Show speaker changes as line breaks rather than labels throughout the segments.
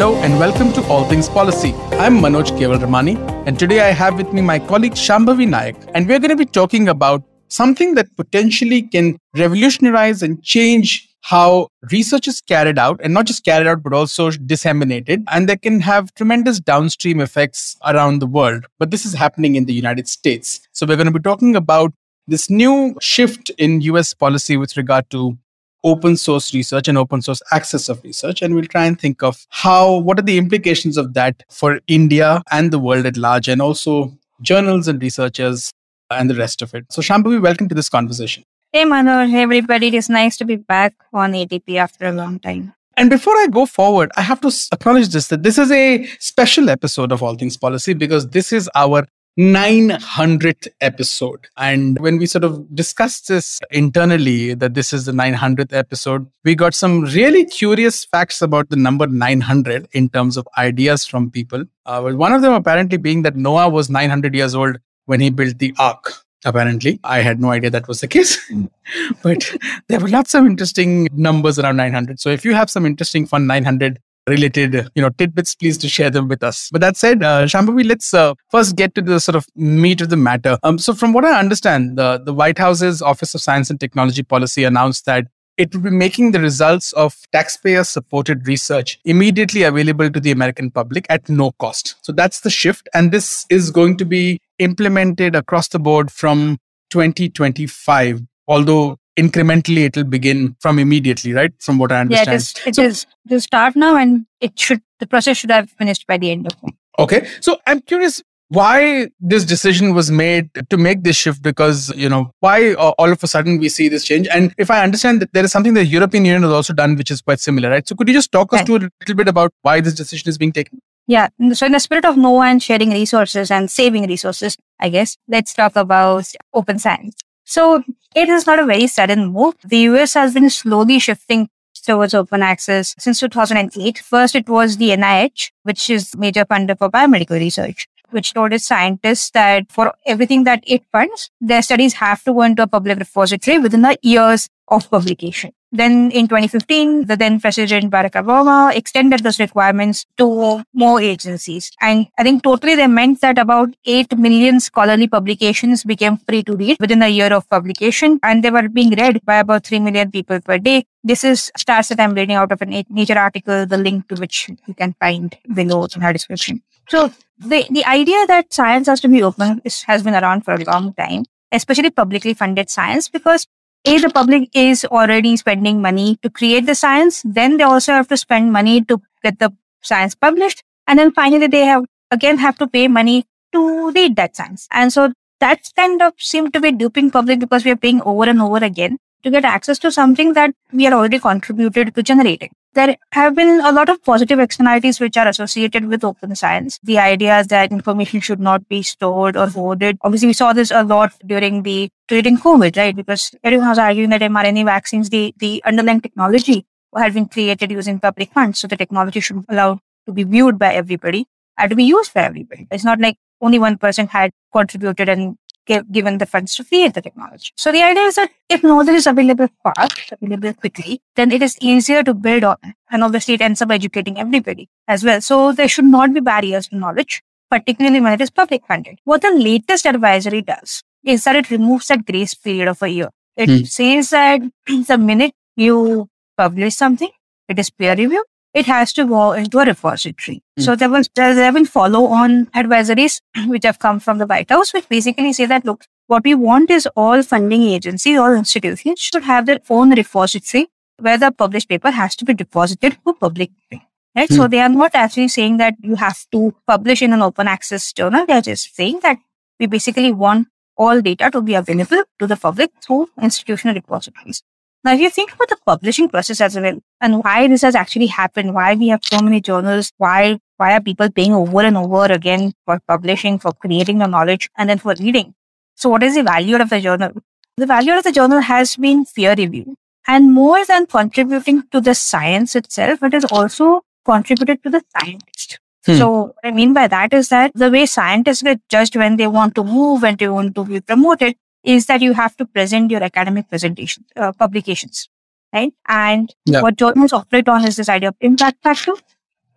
Hello and welcome to All Things Policy. I'm Manoj Kewalramani, and today I have with me my colleague Shambhavi Nayak, and we're going to be talking about something that potentially can revolutionize and change how research is carried out, and not just carried out, but also disseminated, and that can have tremendous downstream effects around the world. But this is happening in the United States. So we're going to be talking about this new shift in US policy with regard to open source research and open source access of research and we'll try and think of how what are the implications of that for india and the world at large and also journals and researchers and the rest of it so shambhavi welcome to this conversation
Hey Manoj, hey everybody. It is nice to be back on ATP after a long time.
and before I go forward, I have to acknowledge this that this is a special episode of All Things Policy because this is our 900th episode. And when we sort of discussed this internally, that this is the 900th episode, we got some really curious facts about the number 900 in terms of ideas from people. Uh, one of them apparently being that Noah was 900 years old when he built the ark. Apparently, I had no idea that was the case, but there were lots of interesting numbers around 900. So if you have some interesting fun 900 related you know tidbits please to share them with us. But that said uh, shambhavi let's uh, first get to the sort of meat of the matter. Um, so from what i understand the, the white house's office of science and technology policy announced that it will be making the results of taxpayer supported research immediately available to the american public at no cost. So that's the shift and this is going to be implemented across the board from 2025 although incrementally it will begin from immediately right from what i understand.
Yeah, it is. It is to start now, and it should. The process should have finished by the end of.
Okay. So I'm curious why this decision was made to make this shift because, you know, why all of a sudden we see this change. And if I understand that there is something the European Union has also done, which is quite similar, right? So could you just talk us
Right.
through a little bit about why this decision is being taken?
Yeah. So, in the spirit of no one sharing resources and saving resources, I guess let's talk about open science. So, it is not a very sudden move. The US has been slowly shifting towards open access since 2008. First, it was the NIH, which is major funder for biomedical research, which told its scientists that for everything that it funds, their studies have to go into a public repository within the years of publication. Then in 2015, the then President Barack Obama extended those requirements to more agencies. And I think totally they meant that about 8 million scholarly publications became free to read within a year of publication. And they were being read by about 3 million people per day. This is stats that I'm reading out of a Nature article, the link to which you can find below in our description. So the, the idea that science has to be open is, has been around for a long time, especially publicly funded science, because a, the public is already spending money to create the science. Then they also have to spend money to get the science published. And then finally, they have again have to pay money to read that science. And so that kind of seemed to be duping public because we are paying over and over again to get access to something that we are already contributed to generating. There have been a lot of positive externalities which are associated with open science. The idea is that information should not be stored or hoarded. Obviously, we saw this a lot during the during COVID, right? Because everyone was arguing that mRNA vaccines, the, the underlying technology had been created using public funds. So the technology should allow to be viewed by everybody and to be used by everybody. It's not like only one person had contributed and given the funds to create the technology. So the idea is that if knowledge is available fast, available quickly, then it is easier to build on it. And obviously it ends up educating everybody as well. So there should not be barriers to knowledge, particularly when it is public funded. What the latest advisory does is that it removes that grace period of a year. It
Hmm.
says that the minute you publish something, it is peer review, it has to go into a repository.
Hmm.
So there was there have been follow on advisories which have come from the White House, which basically say that look, what we want is all funding agencies all institutions should have their own repository where the published paper has to be deposited for public viewing. Right? So they are not actually saying that you have to publish in an open access journal. They are just saying that we basically want all data to be available to the public through institutional repositories. Now, if you think about the publishing process as well and why this has actually happened, why we have so many journals, why why are people paying over and over again for publishing, for creating the knowledge, and then for reading? So, what is the value of the journal? The value of the journal has been peer review. And more than contributing to the science itself, it has also contributed to the scientist.
Hmm.
So what I mean by that is that the way scientists get judged when they want to move, when they want to be promoted, is that you have to present your academic presentation, uh, publications, right? And
Yeah.
what journals operate on is this idea of impact factor.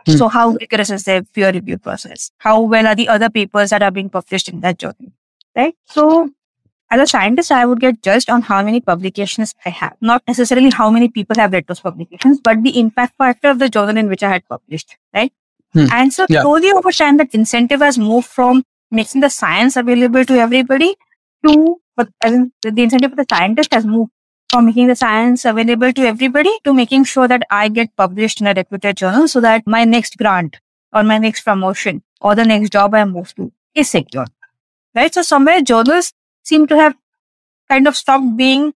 Hmm.
So how rigorous is their peer review process? How well are the other papers that are being published in that journal, right? So as a scientist, I would get judged on how many publications I have, not necessarily how many people have read those publications, but the impact factor of the journal in which I had published, right?
Hmm.
And so
Yeah.
slowly over time, that incentive has moved from making the science available to everybody to, as in, the incentive for the scientist has moved from making the science available to everybody to making sure that I get published in a reputed journal so that my next grant or my next promotion or the next job I move to is secure. Right? So somewhere journals seem to have kind of stopped being,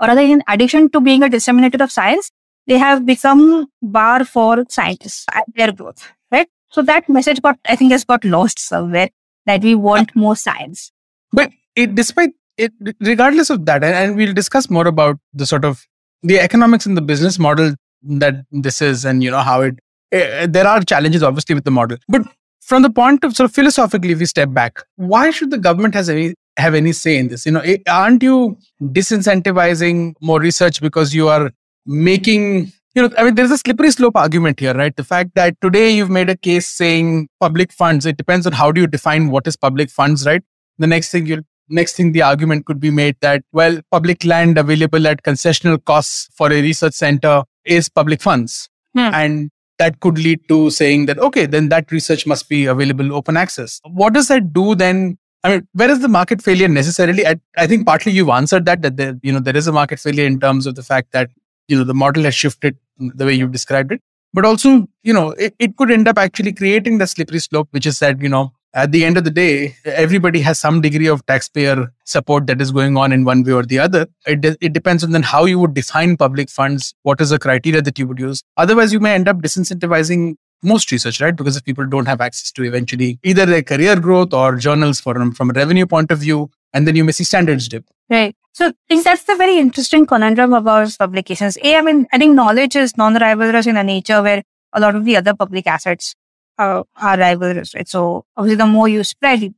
or rather in addition to being a disseminator of science, they have become bar for scientists and their growth. Right? So that message got, I think, has got lost somewhere that we want more science.
But it, despite it, regardless of that, and, and we'll discuss more about the sort of the economics and the business model that this is, and you know how it. eh, there are challenges, obviously, with the model. But from the point of sort of philosophically, if we step back, why should the government has any have any say in this? You know, aren't you disincentivizing more research because you are making you know, I mean, there's a slippery slope argument here, right? The fact that today you've made a case saying public funds, it depends on how do you define what is public funds, right? The next thing you'll next thing the argument could be made that well public land available at concessional costs for a research center is public funds.
Hmm.
and that could lead to saying that okay then that research must be available open access. What does that do then? I mean where is the market failure necessarily? I, I think partly you've answered that that there you know there is a market failure in terms of the fact that you know the model has shifted the way you've described it. But also you know it, it could end up actually creating the slippery slope which is that you know at the end of the day everybody has some degree of taxpayer support that is going on in one way or the other it, de- it depends on then how you would define public funds what is the criteria that you would use otherwise you may end up disincentivizing most research right because if people don't have access to eventually either their career growth or journals from from a revenue point of view and then you may see standards dip
Right. So I think that's the very interesting conundrum about publications. A, I mean, I think knowledge is non-rivalrous in a nature where a lot of the other public assets uh, are rivalrous, right? So obviously the more you spread, you,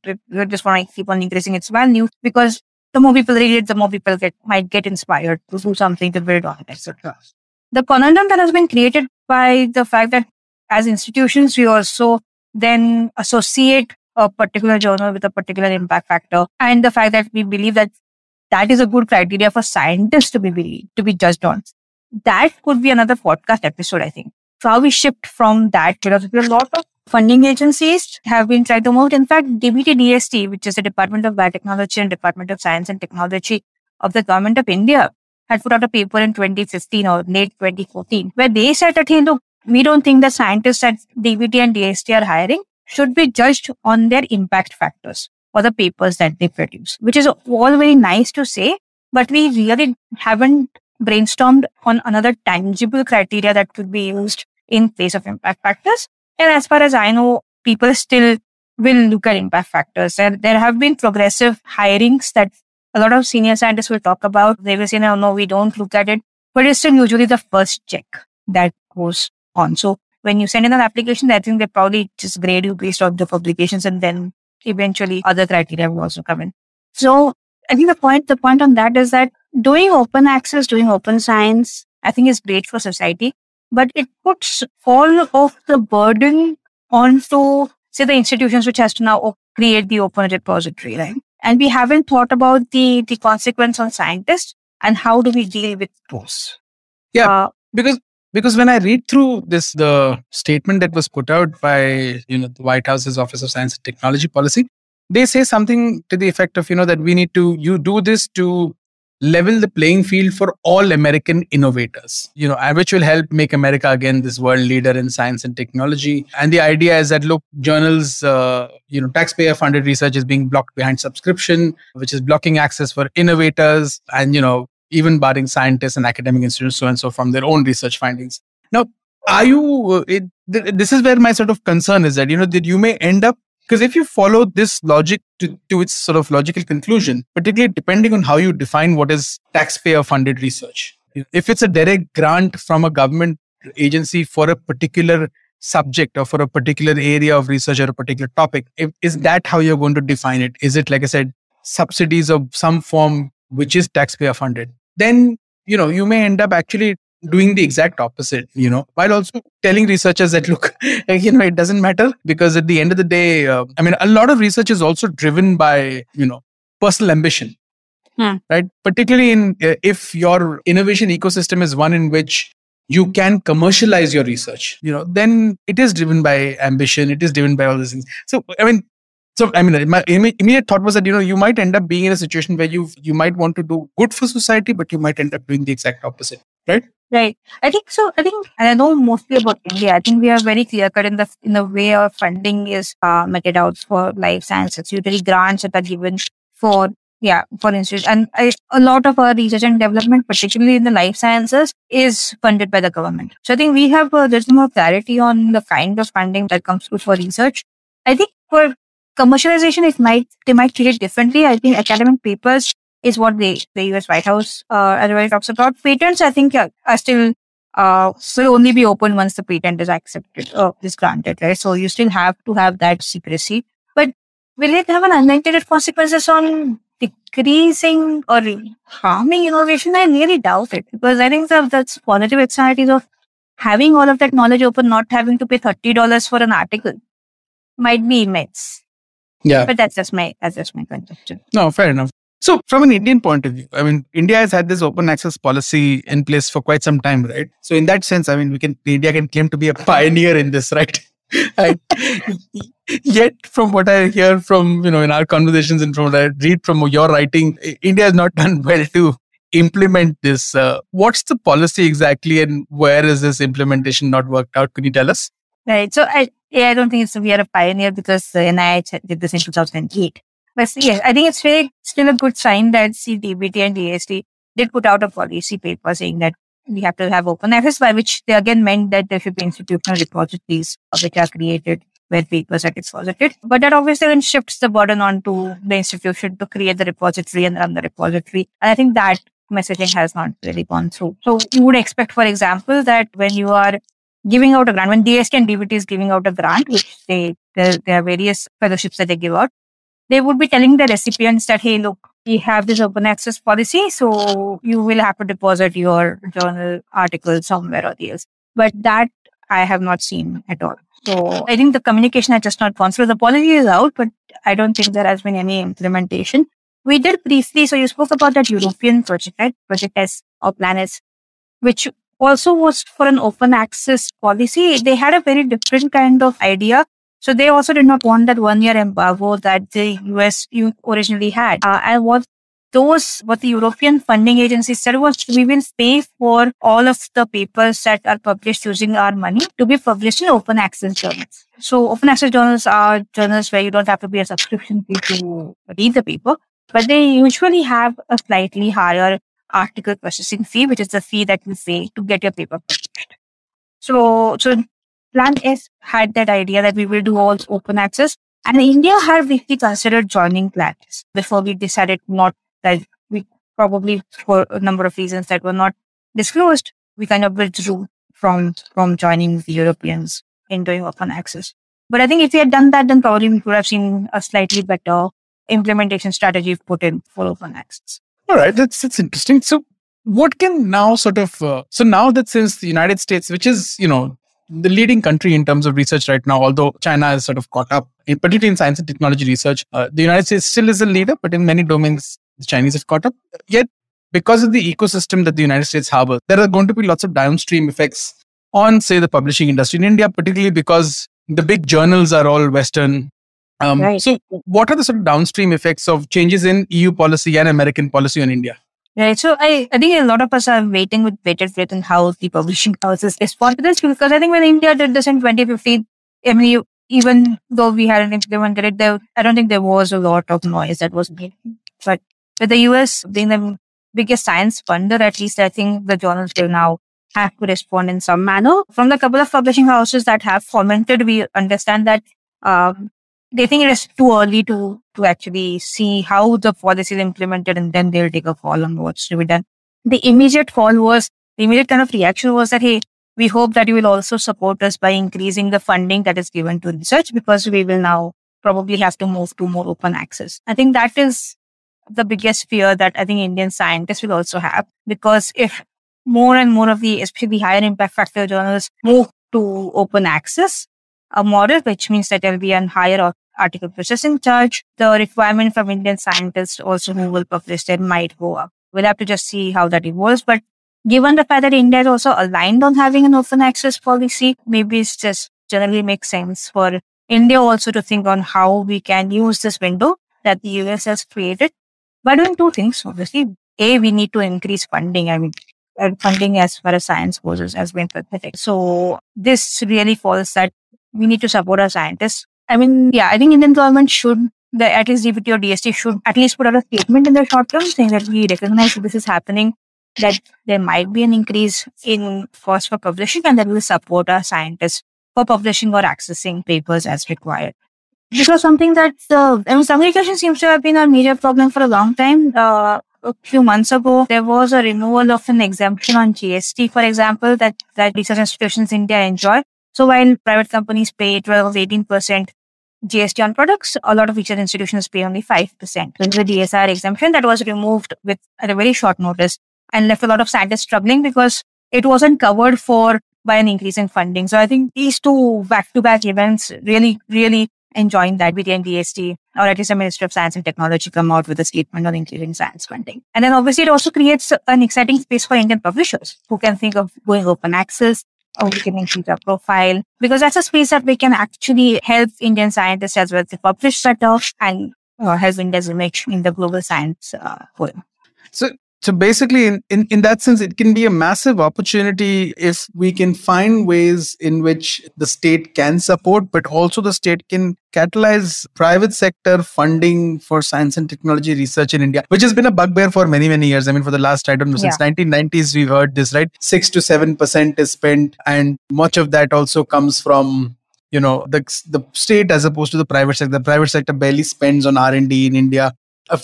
just want to keep on increasing its value because the more people read it, the more people get might get inspired to do something to build on etc. The conundrum that has been created by the fact that as institutions, we also then associate a particular journal with a particular impact factor and the fact that we believe that that is a good criteria for scientists to be believed, to be judged on. That could be another podcast episode, I think. So how we shift from that philosophy. A lot of funding agencies have been trying to move. In fact, DBT DST, which is the Department of Biotechnology and Department of Science and Technology of the Government of India, had put out a paper in 2015 or late 2014, where they said that, hey, look, we don't think the scientists at DBT and DST are hiring should be judged on their impact factors or the papers that they produce, which is all very nice to say, but we really haven't brainstormed on another tangible criteria that could be used in place of impact factors. And as far as I know, people still will look at impact factors. And there have been progressive hirings that a lot of senior scientists will talk about. They will say, no, no, we don't look at it, but it's still usually the first check that goes on. So when you send in an application, I think they probably just grade you based on the publications and then eventually other criteria will also come in. So I think the point, the point on that is that doing open access, doing open science, I think is great for society, but it puts all of the burden onto, say, the institutions which has to now create the open repository, right? And we haven't thought about the, the consequence on scientists and how do we deal with those.
Yeah.
Uh,
because because when I read through this, the statement that was put out by you know the White House's Office of Science and Technology Policy, they say something to the effect of you know that we need to you do this to level the playing field for all American innovators, you know, which will help make America again this world leader in science and technology. And the idea is that look, journals, uh, you know, taxpayer-funded research is being blocked behind subscription, which is blocking access for innovators, and you know, even barring scientists and academic institutions, so and so, from their own research findings. Now, are you? Uh, it, th- this is where my sort of concern is that you know that you may end up because if you follow this logic to, to its sort of logical conclusion, particularly depending on how you define what is taxpayer funded research, if it's a direct grant from a government agency for a particular subject or for a particular area of research or a particular topic, if, is that how you're going to define it? Is it, like I said, subsidies of some form which is taxpayer funded? Then, you know, you may end up actually doing the exact opposite, you know, while also telling researchers that, look, you know, it doesn't matter because at the end of the day, uh, I mean, a lot of research is also driven by, you know, personal ambition.
Hmm.
Right. Particularly in uh, if your innovation ecosystem is one in which you can commercialize your research, you know, then it is driven by ambition. It is driven by all these things. So, I mean, so I mean, my immediate thought was that you know you might end up being in a situation where you you might want to do good for society, but you might end up doing the exact opposite, right?
Right. I think so. I think, and I know mostly about India. I think we are very clear cut in the in the way our funding is uh, meted out for life sciences. Usually, grants that are given for yeah, for instance, and I, a lot of our research and development, particularly in the life sciences, is funded by the government. So I think we have little more clarity on the kind of funding that comes through for research. I think for commercialization, it might they might treat it differently. I think academic papers is what the, the US White House uh, otherwise talks about. Patents, I think, uh, are still uh, will only be open once the patent is accepted or uh, is granted, right? So you still have to have that secrecy. But will it have an unintended consequences on decreasing or harming innovation? I really doubt it because I think that that's positive externalities of having all of that knowledge open, not having to pay thirty dollars for an article, might be immense.
Yeah,
but that's just my that's just my conjecture.
No, fair enough. So, from an Indian point of view, I mean, India has had this open access policy in place for quite some time, right? So, in that sense, I mean, we can India can claim to be a pioneer in this, right? Yet, from what I hear from you know in our conversations and from what I read from your writing, India has not done well to implement this. Uh, what's the policy exactly, and where is this implementation not worked out? Can you tell us?
Right. So, I I don't think it's we are a pioneer because uh, NIH did this in 2008. But yes, I think it's still a good sign that CDBT and DST did put out a policy paper saying that we have to have open access, by which they again meant that there should be institutional repositories which are created where papers are deposited. But that obviously then shifts the burden onto the institution to create the repository and run the repository. And I think that messaging has not really gone through. So you would expect, for example, that when you are giving out a grant, when DST and DBT is giving out a grant, which they, there, there are various fellowships that they give out, they would be telling the recipients that, hey, look, we have this open access policy, so you will have to deposit your journal article somewhere or the else. But that I have not seen at all. So I think the communication has just not gone through. The policy is out, but I don't think there has been any implementation. We did briefly, so you spoke about that European project, right? Project S or Plan S, which also was for an open access policy. They had a very different kind of idea so they also did not want that one year embargo that the US originally had. Uh, and what those, what the European funding agency said was we will pay for all of the papers that are published using our money to be published in open access journals. So open access journals are journals where you don't have to be a subscription fee to read the paper, but they usually have a slightly higher article processing fee, which is the fee that you pay to get your paper published. So, so Plan S had that idea that we will do all open access. And India had really considered joining Plan S before we decided not that we probably for a number of reasons that were not disclosed, we kind of withdrew from from joining the Europeans in doing open access. But I think if we had done that, then probably we could have seen a slightly better implementation strategy put in for open access.
All right, that's that's interesting. So, what can now sort of uh, so now that since the United States, which is you know the leading country in terms of research right now, although China has sort of caught up, in, particularly in science and technology research. Uh, the United States still is a leader, but in many domains, the Chinese have caught up. Yet, because of the ecosystem that the United States harbors, there are going to be lots of downstream effects on, say, the publishing industry in India, particularly because the big journals are all Western. Um, right. So, what are the sort of downstream effects of changes in EU policy and American policy on India?
Right. So I, I think a lot of us are waiting with bated breath on how the publishing houses respond to this because I think when India did this in 2015, I mean, even though we hadn't implemented it, there, I don't think there was a lot of noise that was made. But with the US being the biggest science funder, at least I think the journals will now have to respond in some manner. From the couple of publishing houses that have commented, we understand that um, they think it is too early to to actually see how the policy is implemented, and then they'll take a call on what's to be done. The immediate call was the immediate kind of reaction was that hey, we hope that you will also support us by increasing the funding that is given to research because we will now probably have to move to more open access. I think that is the biggest fear that I think Indian scientists will also have because if more and more of the, especially higher impact factor journals move to open access, a model, which means that there will be a higher article processing charge. The requirement from Indian scientists also who will publish that might go up. We'll have to just see how that evolves. But given the fact that India is also aligned on having an open access policy, maybe it's just generally makes sense for India also to think on how we can use this window that the US has created by doing two things. Obviously, A, we need to increase funding. I mean, uh, funding as far as science goes has been pathetic. So this really falls that we need to support our scientists. I mean, yeah, I think Indian government should, the, at least DBT or DST should at least put out a statement in the short term saying that we recognize that this is happening, that there might be an increase in cost for publishing and that we will support our scientists for publishing or accessing papers as required. This was something that, uh, I mean, communication seems to have been a major problem for a long time. Uh, a few months ago, there was a removal of an exemption on GST, for example, that, that research institutions in India enjoy. So while private companies pay 12 18% GST on products, a lot of research institutions pay only 5%. So the DSIR exemption that was removed with at a very short notice and left a lot of scientists struggling because it wasn't covered for by an increase in funding. So I think these two back-to-back events really, really enjoying that with the DST or at least the Ministry of Science and Technology come out with a statement on increasing science funding. And then obviously it also creates an exciting space for Indian publishers who can think of going open access or we can profile because that's a space that we can actually help Indian scientists as well to publish better and uh, help India's image in the global science uh, forum.
So so basically in, in, in that sense it can be a massive opportunity if we can find ways in which the state can support but also the state can catalyze private sector funding for science and technology research in india which has been a bugbear for many many years. I mean for the last i don't know since yeah. 1990s we've heard this right? 6 to 7% is spent and much of that also comes from you know the the state as opposed to the private sector. The private sector barely spends on r&d in india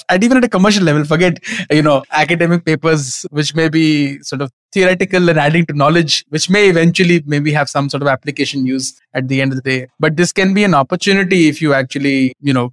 and even at a commercial level forget you know academic papers which may be sort of theoretical and adding to knowledge which may eventually maybe have some sort of application use at the end of the day. But this can be an opportunity if you actually you know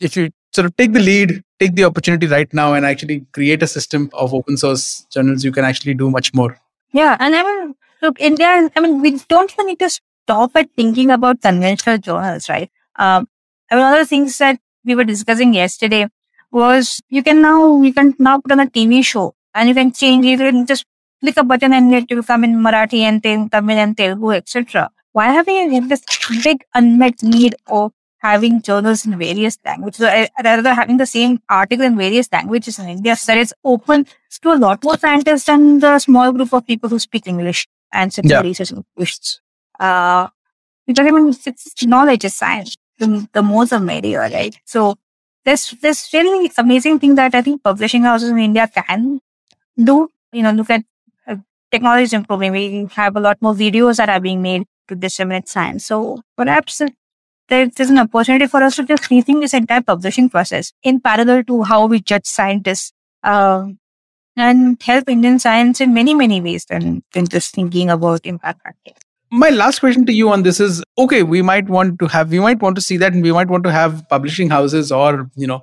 if you sort of take the lead take the opportunity right now and actually create a system of open source journals you can actually do much more.
Yeah and i mean look india i mean we don't even need to stop at thinking about conventional journals right? Um, I mean, one of the things that we were discussing yesterday was you can now you can now put on a TV show and you can change it and just click a button and it will come in Marathi and Tamil and Telugu, etc. Why have we had this big unmet need of having journals in various languages rather than having the same article in various languages in India so that it's open to a lot more scientists than the small group of people who speak English and sit yeah. research English. Uh, because I mean, it's knowledge is science the, the the merrier, right? So there's this really amazing thing that I think publishing houses in India can do. You know, look at uh, technology is improving. We have a lot more videos that are being made to disseminate science. So perhaps there, there's an opportunity for us to just rethink this entire publishing process in parallel to how we judge scientists uh, and help Indian science in many, many ways than, than just thinking about impact factors
my last question to you on this is okay we might want to have we might want to see that and we might want to have publishing houses or you know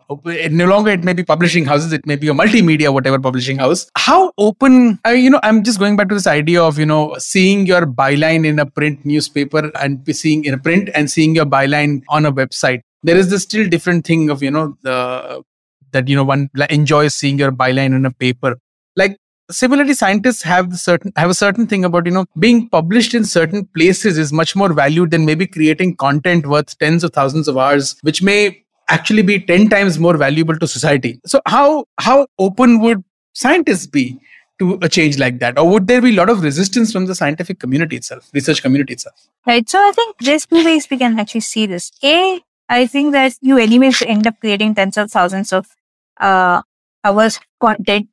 no longer it may be publishing houses it may be a multimedia whatever publishing house. How open uh, you know i'm just going back to this idea of you know seeing your byline in a print newspaper and seeing in a print and seeing your byline on a website. There is this still different thing of you know the that you know one enjoys seeing your byline in a paper. Like similarly scientists have certain have a certain thing about you know being published in certain places is much more valued than maybe creating content worth tens of thousands of hours which may actually be 10 times more valuable to society. So how how open would scientists be to a change like that? Or would there be a lot of resistance from the scientific community itself research community itself?
Right. So i think there's two ways we can actually see this. A i think that you anyways end up creating tens of thousands of uh, hours content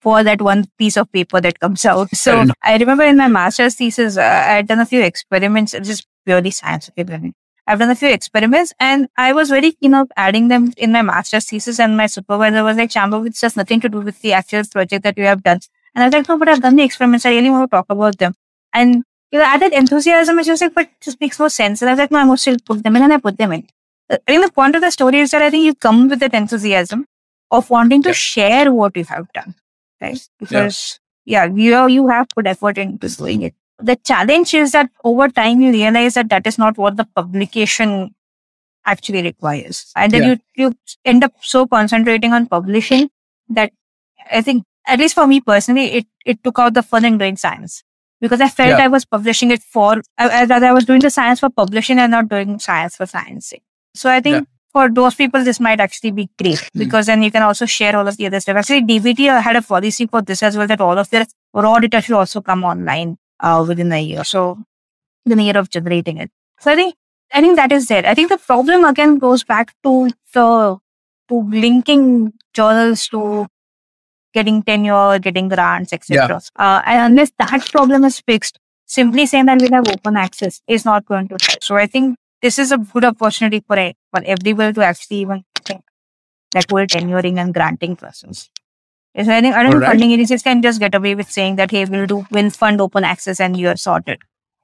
for that one piece of paper that comes out. So. I remember in my master's thesis, uh, I had done a few experiments, just purely scientific learning. I've done a few experiments and I was very keen of adding them in my master's thesis. And my supervisor was like, Shambhav, it's just nothing to do with the actual project that you have done. And I was like, no, but I've done the experiments. I really want to talk about them. And you know, I that enthusiasm. It's just like, but this makes no sense. And I was like, no, I must still put them in. And I put them in. I think the point of the story is that I think you come with that enthusiasm of wanting to
Yeah.
share what you have done, right? Because yeah, you you have put effort into doing it. The challenge is that over time you realize that that is not what the publication actually requires, and then
Yeah.
you you end up so concentrating on publishing that I think at least for me personally, it it took out the fun in doing science because I felt
Yeah.
I was publishing it for I, I, I was doing the science for publishing and not doing science for science sake. So I think
Yeah.
For those people, this might actually be great
Hmm.
because then you can also share all of the other stuff. Actually, DBT had a policy for this as well that all of their raw data should also come online uh, within a year. So within a year of generating it. So I think I think that is there. I think the problem again goes back to the to linking journals to getting tenure, getting grants, etc. Uh, and unless that problem is fixed, simply saying that we'll have open access is not going to help. So I think this is a good opportunity for a, for everyone to actually even think that whole tenuring and granting process. Yes, I think I don't think
Alright.
funding agencies can just get away with saying that hey we'll do we'll fund open access and you're sorted.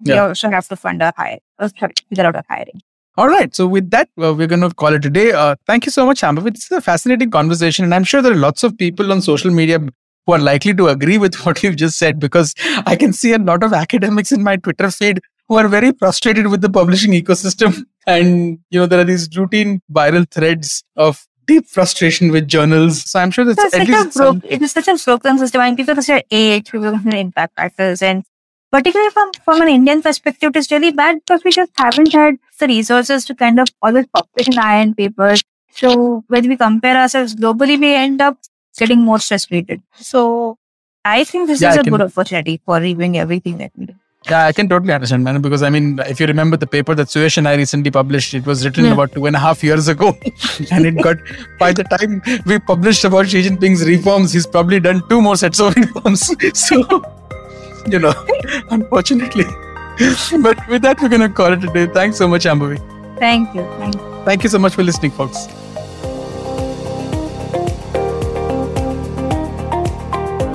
You
Yeah.
also have to fund our hire, uh, sorry, figure out our hiring.
All right. So with that, uh, we're going to call it a day. Uh, thank you so much, Amber. This is a fascinating conversation, and I'm sure there are lots of people on social media who are likely to agree with what you've just said because I can see a lot of academics in my Twitter feed who are very frustrated with the publishing ecosystem, and you know there are these routine viral threads of deep frustration with journals. So I'm sure that's
It's
at
such
least
broke, it is such a broken system, and people consider age, people consider impact factors, and particularly from from an Indian perspective, it is really bad because we just haven't had the resources to kind of always publish in iron papers. So when we compare ourselves globally, we end up getting more frustrated. So I think this
Yeah,
is
I
a
can-
good opportunity for reviewing everything that we do.
Yeah, I can totally understand, man. Because I mean, if you remember the paper that Suyash and I recently published, it was written
Yeah.
about two and a half years ago, and it got by the time we published about Xi Jinping's reforms, he's probably done two more sets of reforms. So, you know, unfortunately. But with that, we're gonna call it a day. Thanks so much, Shambhavi.
Thank you. Thank you.
Thank you so much for listening, folks.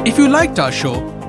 If you liked our show,